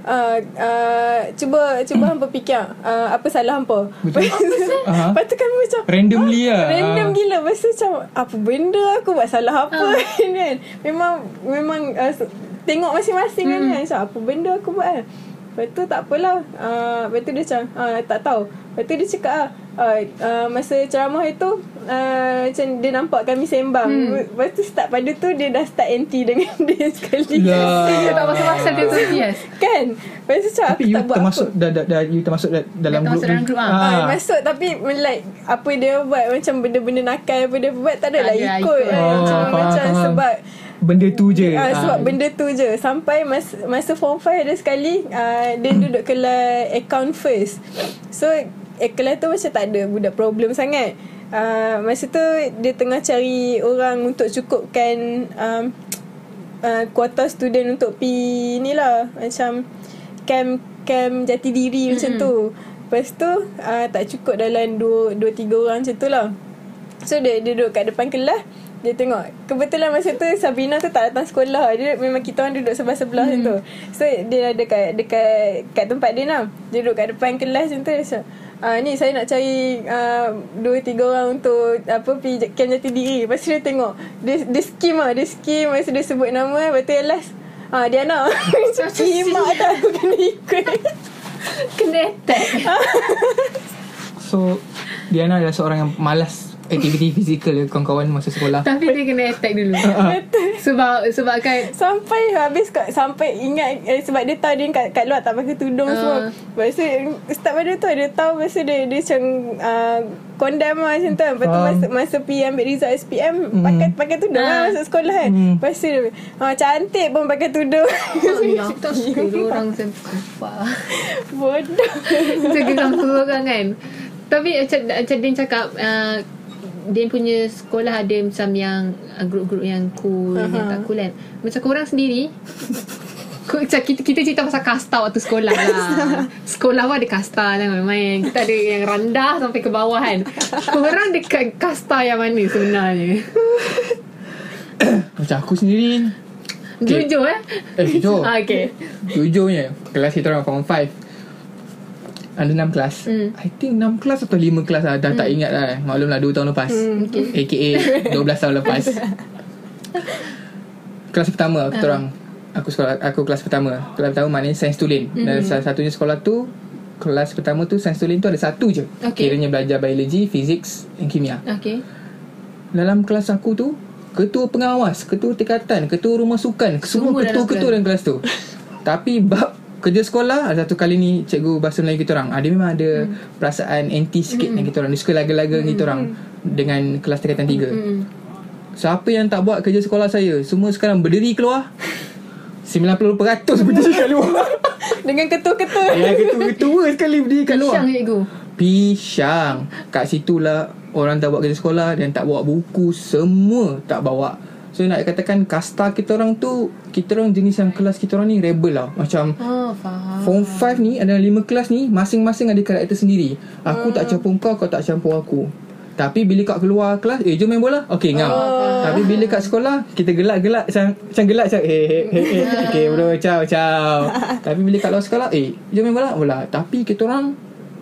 Uh, uh, cuba cuba hampa fikir uh, apa salah hampa. Betul. Aha. Lepas tu kami macam Randomly lah. Random Ah. gila Lepas tu macam Apa benda aku buat salah apa Ah. kan Memang Memang uh, Tengok masing-masing kan Hmm. kan Macam apa benda aku buat kan Lepas tu tak apalah uh, Lepas tu dia macam uh, Tak tahu Lepas tu dia cakap lah uh, uh, Masa ceramah itu uh, Macam dia nampak kami sembang Hmm. Lepas tu start pada tu Dia dah start anti dengan dia sekali Lah. Dia tak pasal-pasal dia tu yes. Kan Lepas tu macam Tapi aku you tak buat termasuk apa dah, dah, dah, You termasuk dah, dalam termasuk grup dalam ni. grup, ah. Ah. masuk tapi like apa dia buat macam benda-benda nakal apa dia buat tak adalah ada, ikut, ikut. kan. Oh, macam, faham, macam faham. sebab Benda tu je. Ah, sebab Ah. benda tu je. Sampai mas, masa form 5 ada sekali uh, Dia duduk kelas account first. So eh, kelas tu macam tak ada budak problem sangat. Uh, Masa tu dia tengah cari orang untuk cukupkan um, uh, Kuota student untuk pi ni lah. Macam camp camp jati diri macam tu. Lepas tu uh, tak cukup dalam 2 3 orang macam tu lah. So dia, dia duduk kat depan kelas Dia tengok Kebetulan masa tu Sabrina tu tak datang sekolah. Dia memang kita orang duduk sebelah-sebelah hmm. tu So dia ada dekat, dekat kat tempat dia lah Dia duduk kat depan kelas macam tu. Dia macam Ah, ni saya nak cari uh, Dua tiga orang untuk Apa Pergi camp jati diri. Lepas tu dia tengok Dia, dia skim lah. Dia skim Lepas tu dia sebut nama. Lepas tu yang last Ah, Diana Macam kimak tak aku kena ikut. Kena attack. So Diana adalah seorang yang malas Aktiviti fizikal dia Kawan-kawan masa sekolah Tapi dia kena attack dulu Sebab Sebab kan Sampai habis kat, Sampai ingat eh, Sebab dia tahu Dia kat, kat luar tak pakai tudung Ah. uh. semua Lepas tu Start pada tu Dia tahu Lepas tu dia, dia macam uh, Condemn lah macam tu Lepas tu Faham. masa, masa pergi ambil result SPM Hmm. Pakai pakai tudung Ah. lah Masuk sekolah kan Hmm. Lepas tu dia ah, Cantik pun pakai tudung Oh ya Tak suka orang macam Bodoh Macam geram semua kan Tapi macam, macam Din cakap uh, Din punya sekolah ada macam yang uh, Grup-grup yang cool uh-huh. Yang tak cool kan. Macam korang sendiri Macam kita, kita cerita pasal kasta waktu sekolah lah. Sekolah pun ada kasta lah main-main. Kita ada yang rendah sampai ke bawah kan. Korang dekat kasta yang mana sebenarnya? Macam aku sendiri. Okay. Jujur eh? Eh jujur ah, Okay Jujurnya Kelas kita orang form 5 Ada 6 kelas. Hmm. I think 6 kelas atau 5 kelas lah. Dah tak ingat lah. Maklum lah 2 tahun lepas. Okay. AKA 12 tahun lepas. Kelas pertama kita orang Aku sekolah Aku kelas pertama. Kelas pertama maknanya Sains Tulen. Dan salah satunya sekolah tu Kelas pertama tu Sains Tulen tu ada satu je. Okay. Kiranya belajar biologi Fiziks Dan kimia. Okay Dalam kelas aku tu Ketua pengawas Ketua tingkatan Ketua rumah sukan Semua, ketua-ketua dalam kelas tu. Tapi bab kerja sekolah Ada satu kali ni Cikgu bahasa Melayu kita orang. Ada memang ada hmm. Perasaan anti sikit dengan kita orang. Dia suka laga-laga dengan kita orang Dengan kelas tingkatan tiga. Hmm. Siapa yang tak buat kerja sekolah saya? Semua sekarang berdiri keluar. 90% berdiri kat luar. Dengan ketua-ketua. Ya ketua-ketua sekali berdiri kat luar. Pisang cikgu. Pisang. Kat situlah Orang tak buat kerja sekolah Dan tak bawa buku. Semua tak bawa So nak katakan Kasta kita orang tu Kita orang jenis yang kelas kita orang ni Rebel lah. Macam Oh faham. Form 5 ni Ada 5 kelas ni Masing-masing ada karakter sendiri. Aku tak campur kau Kau tak campur aku. Tapi bila kat keluar kelas Eh jom main bola. Okay ngam. Tapi bila kat sekolah Kita gelak-gelak Macam, macam gelak macam Eh eh eh eh. Okay bro Ciao ciao. Tapi bila kat luar sekolah Eh jom main bola. Bola. Tapi kita orang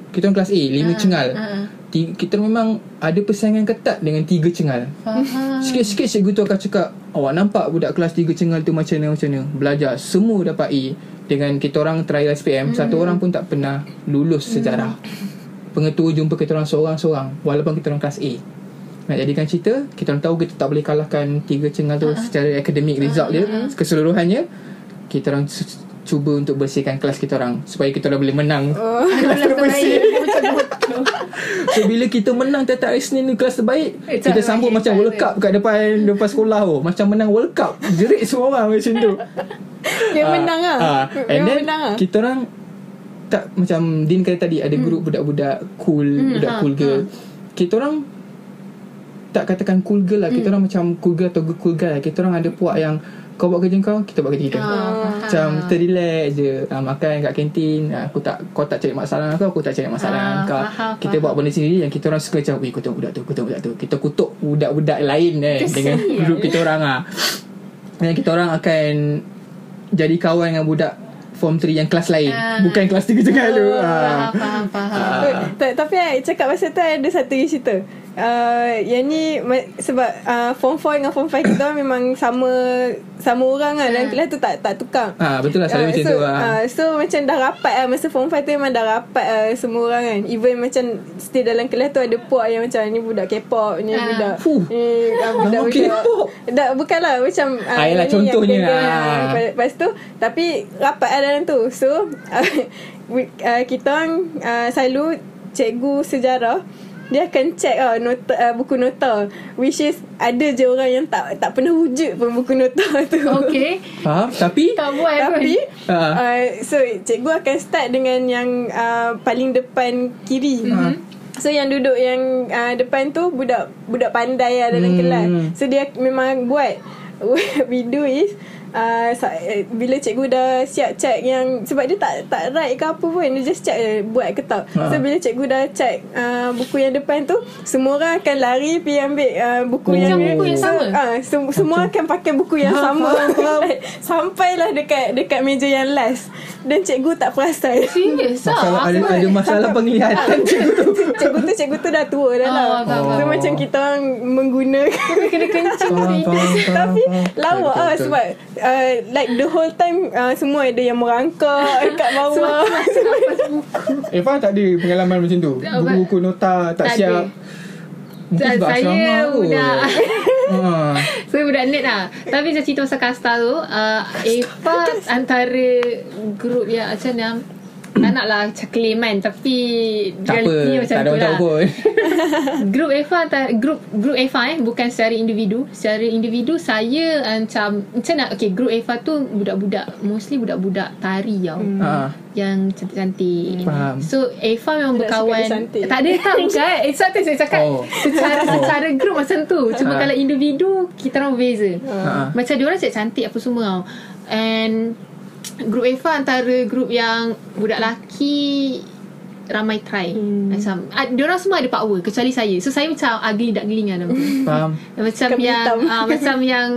Kita orang kelas A Lima cengal. ah. Ti- Kita memang Ada persaingan ketat Dengan tiga cengal. Faham. Sikit-sikit cikgu tu akan cakap Awak nampak budak kelas 3 cengal tu macam mana macam mana? Belajar Semua dapat A Dengan kita orang trial SPM Satu orang pun tak pernah Lulus sejarah. Pengetua jumpa kita orang seorang-seorang Walaupun kita orang kelas A. Nak jadikan cerita Kita orang tahu kita tak boleh kalahkan Tiga cengal tu Secara akademik result dia Keseluruhannya Kita orang cuba untuk bersihkan kelas kita orang Supaya kita orang boleh menang Oh. Kelas terbersih betul So bila kita menang tiap-tiap hari Senin ni kelas terbaik Eh, Kita tak sambut lagi, macam World. Cup kat depan depan sekolah tu Macam menang World Cup Jerit semua orang macam tu Dia Ah, menang lah ah. And Memang then menang lah kita orang tak macam Din kata tadi ada grup budak-budak cool, budak ha, cool girl. Kita orang tak katakan cool girl lah. Kita orang macam cool girl atau cool guy lah. Kita orang ada puak yang kau buat kerja kau, kita buat kerja kita. Ah, faham. Macam kita relax je ah, Makan kat kantin ah, Aku tak Kau tak cari masalah dengan aku Aku tak cari masalah Ah, dengan kau faham, Kita faham. buat benda sendiri Yang kita orang suka macam Weh kutuk budak tu Kutuk budak tu Kita kutuk budak-budak lain eh, Dengan grup kita orang ah. Dan kita orang akan Jadi kawan dengan budak Form 3 yang kelas lain Ah. Bukan kelas 3 tengah tu Faham ah. faham faham Eh, ta- Tapi I cakap pasal tu Ada satu cerita uh, Yang ni Sebab uh, Form 4 dengan Form 5 Kita memang sama Sama orang lah Dalam kelas tu tak tak tukar. Ah, Betul lah. Selalu Ah, macam so, tu lah ah, So macam dah rapat lah. Masa form 5 tu memang dah rapat lah Semua orang kan. Even macam Still dalam kelas tu Ada puak yang macam Ni budak K-pop Ni Ah. budak Fuh. Ni ah, budak Nama K-pop. dah, Bukanlah macam Ah, yelah, yang ni contohnya yang lah. ah, lepas, lepas tu Tapi rapat lah dalam tu. So we- ah, Kita orang ah, Selalu Cikgu sejarah dia akan check uh, nota, uh, buku nota. Which is Ada je orang yang tak Tak pernah wujud pun buku nota tu. Okay. Faham? Tapi? Tak buat tapi pun Ah. uh, So cikgu akan start dengan yang uh, Paling depan kiri. Mhm. So yang duduk yang uh, depan tu Budak budak pandai lah dalam Hmm. kelas. So dia memang buat. What we do is uh, eh, Bila cikgu dah siap check yang Sebab dia tak tak write ke apa pun Dia just check je Buat ke tak. Ha. So bila cikgu dah check uh, Buku yang depan tu Semua orang akan lari Pergi ambil uh, buku Oh. yang buku yang sama? ah, sem- Semua akan pakai buku yang Ha, sama. Sampailah dekat Dekat meja yang last. Dan cikgu tak perasan. Serius Masalah, ah ada, ada masalah penglihatan cikgu tu. Cikgu tu Cikgu tu dah tua dah lah. Oh, So macam kita orang Menggunakan Kena kencing. Tapi lawak lah. Sebab uh, Like the whole time uh, Semua ada yang merangkak Dekat bawah. Eva tak ada pengalaman macam tu? Buku-buku nota tak, tak siap. ada. Mungkin Tak, sebab saya asrama budak- ha. Saya budak net lah. Tapi saya cerita pasal kasta tu uh, Eva antara Grup yang macam mana Tak nak lah macam claim kan Tapi Tak apa macam Tak ada tu tahu lah pun Grup Eva antara Grup Grup Eva eh Bukan secara individu Secara individu Saya macam Macam nak Okay grup Eva tu Budak-budak Mostly budak-budak tari tau ha. yang cantik-cantik. Faham. So Eva memang Tak berkawan. Tak ada tak bukan. Eh satu saya cakap Oh. secara secara group macam tu. Cuma Ha. kalau individu kita orang berbeza. Ha. Macam dia orang cantik apa semua tau. And grup Eva antara grup yang budak lelaki ramai try hmm. macam ah, dia orang semua ada power kecuali saya so saya macam ugly duckling lah nama. Faham macam Kambing yang hitam. ah, macam yang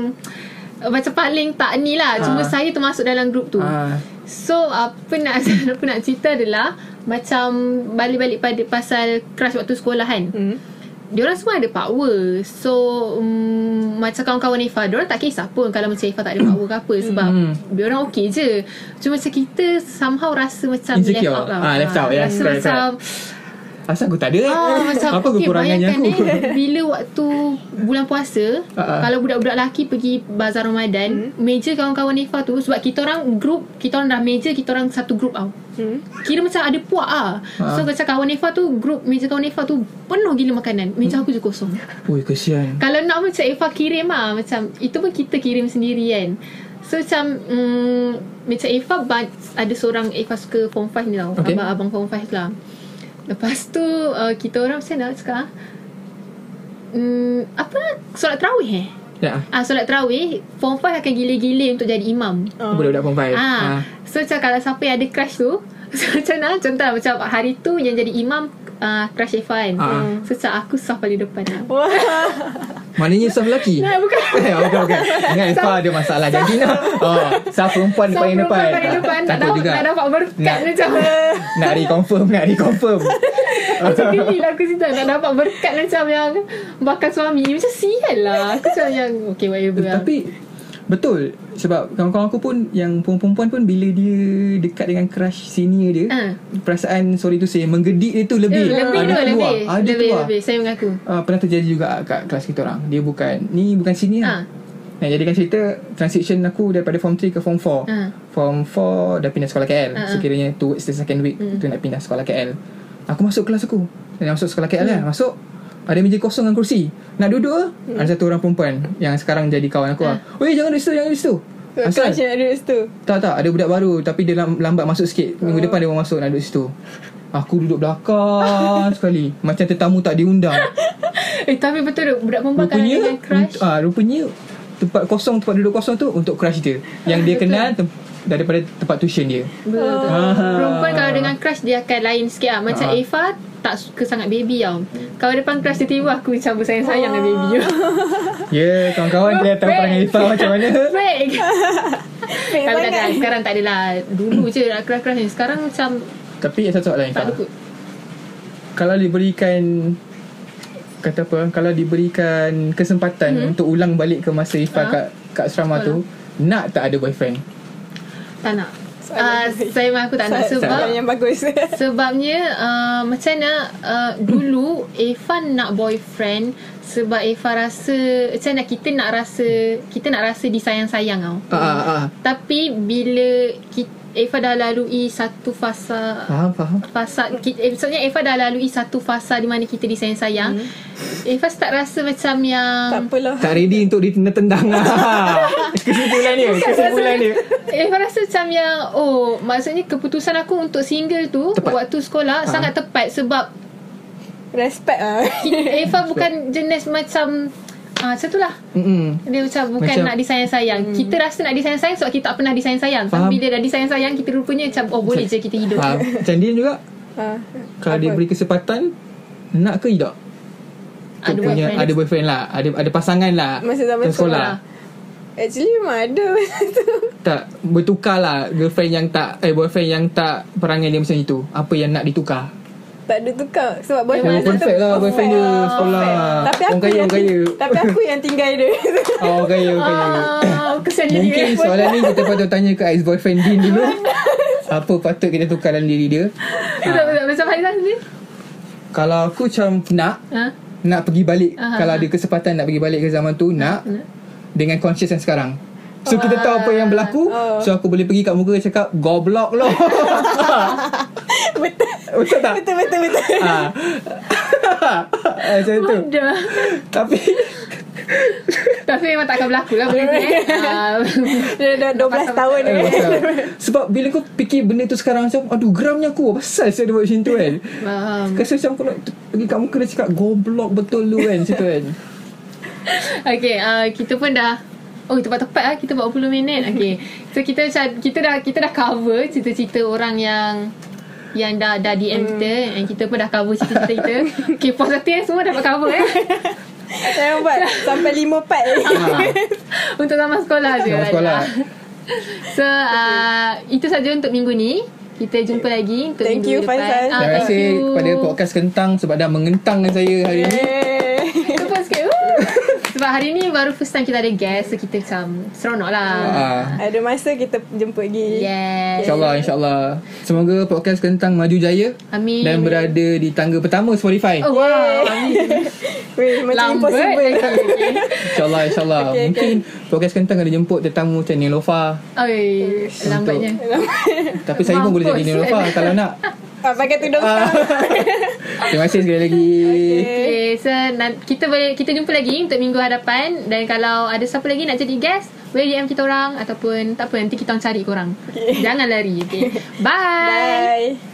macam paling tak ni lah cuma Ah. saya termasuk dalam grup tu ha. So apa nak apa nak cerita adalah macam balik-balik pada pasal crush waktu sekolah kan. Hmm. Dia orang semua ada power. So um, macam kawan-kawan Ifa, dia orang tak kisah pun kalau macam Ifa tak ada power ke apa sebab Hmm. dia orang okey je. Cuma macam kita somehow rasa macam Insecure. left out lah. Ah, left out, ya. Rasa Correct, macam Asal aku tak ada? Ah, Apa kekurangannya aku Eh, bila waktu bulan puasa, ah. kalau budak-budak lelaki pergi bazar Ramadan, meja kawan-kawan Ifa tu sebab kita orang group, kita orang dah meja, kita orang satu group tau. Hmm. Kira macam ada puak ah. Ah. So macam kawan Eva tu Group meja kawan Eva tu Penuh gila makanan Meja aku je kosong Ui kesian Kalau nak macam Eva kirim ah Macam Itu pun kita kirim sendiri kan So macam mm, Macam Eva Ada seorang Eva suka form 5 ni tau Okay. Abang-abang form 5 lah Lepas tu uh, Kita orang macam nak cakap ah? mm, Apa Solat terawih eh Ya Ah solat terawih Form 5 akan gila-gila Untuk jadi imam Oh. Budak-budak perempuan Ah, ha. So macam kalau siapa yang ada crush tu so, Macam mana Contoh lah, macam hari tu Yang jadi imam uh, Crush kan Ah. So macam aku sah paling depan lah. Maknanya sah lelaki Nah, bukan Eh, bukan, bukan. Ingat Eva ada masalah janji nak. Oh, sah perempuan depan. perempuan paling depan Nak Takut dapat, juga. nak dapat berkat Nak- macam Nak reconfirm, nak reconfirm. Macam gini lah aku cerita Nak dapat berkat macam yang Bakal suami Macam sial lah Aku macam yang Okay whatever lah Tapi betul sebab kawan-kawan aku pun yang perempuan pun bila dia dekat dengan crush senior dia, Ah. perasaan sorry tu saya menggedik dia tu lebih. Eh, Lebih ada tu lebih Ada Lebih keluar. lebih Saya mengaku Uh, pernah terjadi juga kat kelas kita orang. Dia bukan ni bukan senior. Ah. Nah, jadikan cerita transition aku daripada form 3 ke form 4. Ah. Form 4 dah pindah sekolah KL. Ah, ah. Sekiranya towards the second week Mm. tu nak pindah sekolah KL. Aku masuk kelas aku. Dan masuk sekolah KL Mm. kan. Masuk ada meja kosong dengan kursi. Nak duduk ah, ada satu orang perempuan yang sekarang jadi kawan aku. Ah. Ah. Oi jangan di situ, jangan di situ. Asal? Crush yang ada situ. Tak tak ada budak baru tapi dia lam- lambat masuk sikit. Minggu depan dia mau masuk nak duduk situ. Aku duduk belakang sekali Macam tetamu tak diundang Eh tapi betul tu Budak perempuan Rupanya dengan crush unt- ah, Rupanya Tempat kosong Tempat duduk kosong tu Untuk crush dia Yang dia kenal tem- Daripada tempat tuition dia Betul. Ah. Perempuan kalau dengan crush dia akan lain sikit lah. Macam Ah. Eva tak suka sangat baby tau. Kalau depan crush tiba-tiba aku macam bersayang-sayang dengan baby tu. Ya kawan-kawan Dia tahu perangai Ifah macam mana Fake. Fake Tapi tak ada. Sekarang tak adalah. Dulu je nak crush-crush ni. Sekarang macam Tapi satu soalan tak Ifah luput. Kalau diberikan Kata apa Kalau diberikan Kesempatan Mhm. Untuk ulang balik ke masa Ifah Ah. kat, kat asrama tu Nak tak ada boyfriend Tak nak. Uh, saya memang aku tak nak sebab yang bagus. Sebabnya uh, Macam mana uh, Dulu Evan nak boyfriend Sebab Eva rasa Macam mana kita nak rasa Kita nak rasa disayang-sayang tau ah, ah, ah. Tapi bila kita, Eva dah lalui satu fasa Faham faham fasa kita, eh, maksudnya Eva dah lalui satu fasa di mana kita disayang-sayang. Hmm. Eva start rasa macam yang tak apalah. Tak ready untuk ditendang lah Kesimpulan dia Kesimpulan dia Eva rasa macam yang oh maksudnya keputusan aku untuk single tu Tepat. waktu sekolah Ha. sangat tepat sebab Respect lah. Eva bukan jenis macam ah macam tu lah. Mm-mm. Dia macam bukan Macam- nak disayang-sayang. Hmm. Kita rasa nak disayang-sayang sebab kita tak pernah disayang-sayang. Faham. Tapi bila dah disayang-sayang kita rupanya macam oh boleh je kita hidup. Faham Macam dia juga ha. Kalau Apa? diberi kesempatan Nak ke tidak Ada punya, boyfriend. Ada boyfriend lah Ada ada pasangan lah Masa zaman Dalam sekolah. Actually memang ada masa tu. Tak Bertukar lah Girlfriend yang tak Eh boyfriend yang tak Perangai dia macam itu Apa yang nak ditukar Tak ada tukar. Sebab boyfriend Memang masa tu perfect lah boyfriend dia perfect. Sekolah. Tapi Orang aku kaya yang Orang kaya. Tapi aku yang tinggal dia. Oh orang kaya Orang kaya. Ah, Mungkin dia. soalan ni Kita patut tanya ke Ex-boyfriend Din dulu. Apa patut kita tukar dalam diri dia? Betul betul. Macam Faizal sendiri? Kalau aku macam nak. Ha? Nak pergi balik. Aha. Kalau ada kesempatan nak pergi balik ke zaman tu Nak. Nak. Dengan conscious yang sekarang So kita tahu apa yang berlaku Oh. So aku boleh pergi kat muka cakap Goblok lo Betul. Betul tak? Betul betul betul. Ah. Macam tu Tapi Tapi memang takkan berlaku lah Benda ni eh. Ah, Dia dah 12 tahun eh, ni. pasal, Sebab bila kau fikir benda tu sekarang Macam aduh geramnya aku Pasal saya ada buat macam tu kan Faham Kasi macam aku nak Pergi kat muka dia cakap Goblok betul lu kan Macam tu kan Okay uh, Kita pun dah Oh tepat-tepat lah Kita buat 40 minit Okay So kita macam Kita dah kita dah cover Cerita-cerita orang yang yang dah dah DM kita and kita pun dah cover cerita-cerita kita. Okay, puas hati eh semua dapat cover eh. Saya buat sampai 5 part. ha, Untuk zaman sekolah je. Zaman sekolah. So, uh, itu saja untuk minggu ni. Kita jumpa lagi untuk Thank minggu you, depan. Faizal. Ah, Terima kasih kepada podcast Kentang Sebab dah mengentangkan saya hari ni Eh. Tepuk sikit. Sebab hari ni baru first time kita ada guest. So, kita macam seronok lah. Ah. Ada masa kita jemput lagi. Yes. InsyaAllah InsyaAllah Semoga podcast Kentang maju jaya Amin. Dan berada di tangga pertama Spotify Oh, wow. Amin. Weh, macam Lambat. impossible. Okay. InsyaAllah InsyaAllah Okay, Mungkin podcast Kentang ada jemput Tetamu macam Nilofa Oi, lambatnya. Tapi saya pun boleh jadi. Nilofa Kalau nak Ah, pakai tudung Ah. Terima kasih sekali lagi Okay, so nan- kita boleh kita jumpa lagi untuk minggu hadapan dan kalau ada siapa lagi nak jadi guest, boleh DM kita orang ataupun tak apa nanti kita orang cari korang. Okay. Jangan lari, okay. Bye. Bye.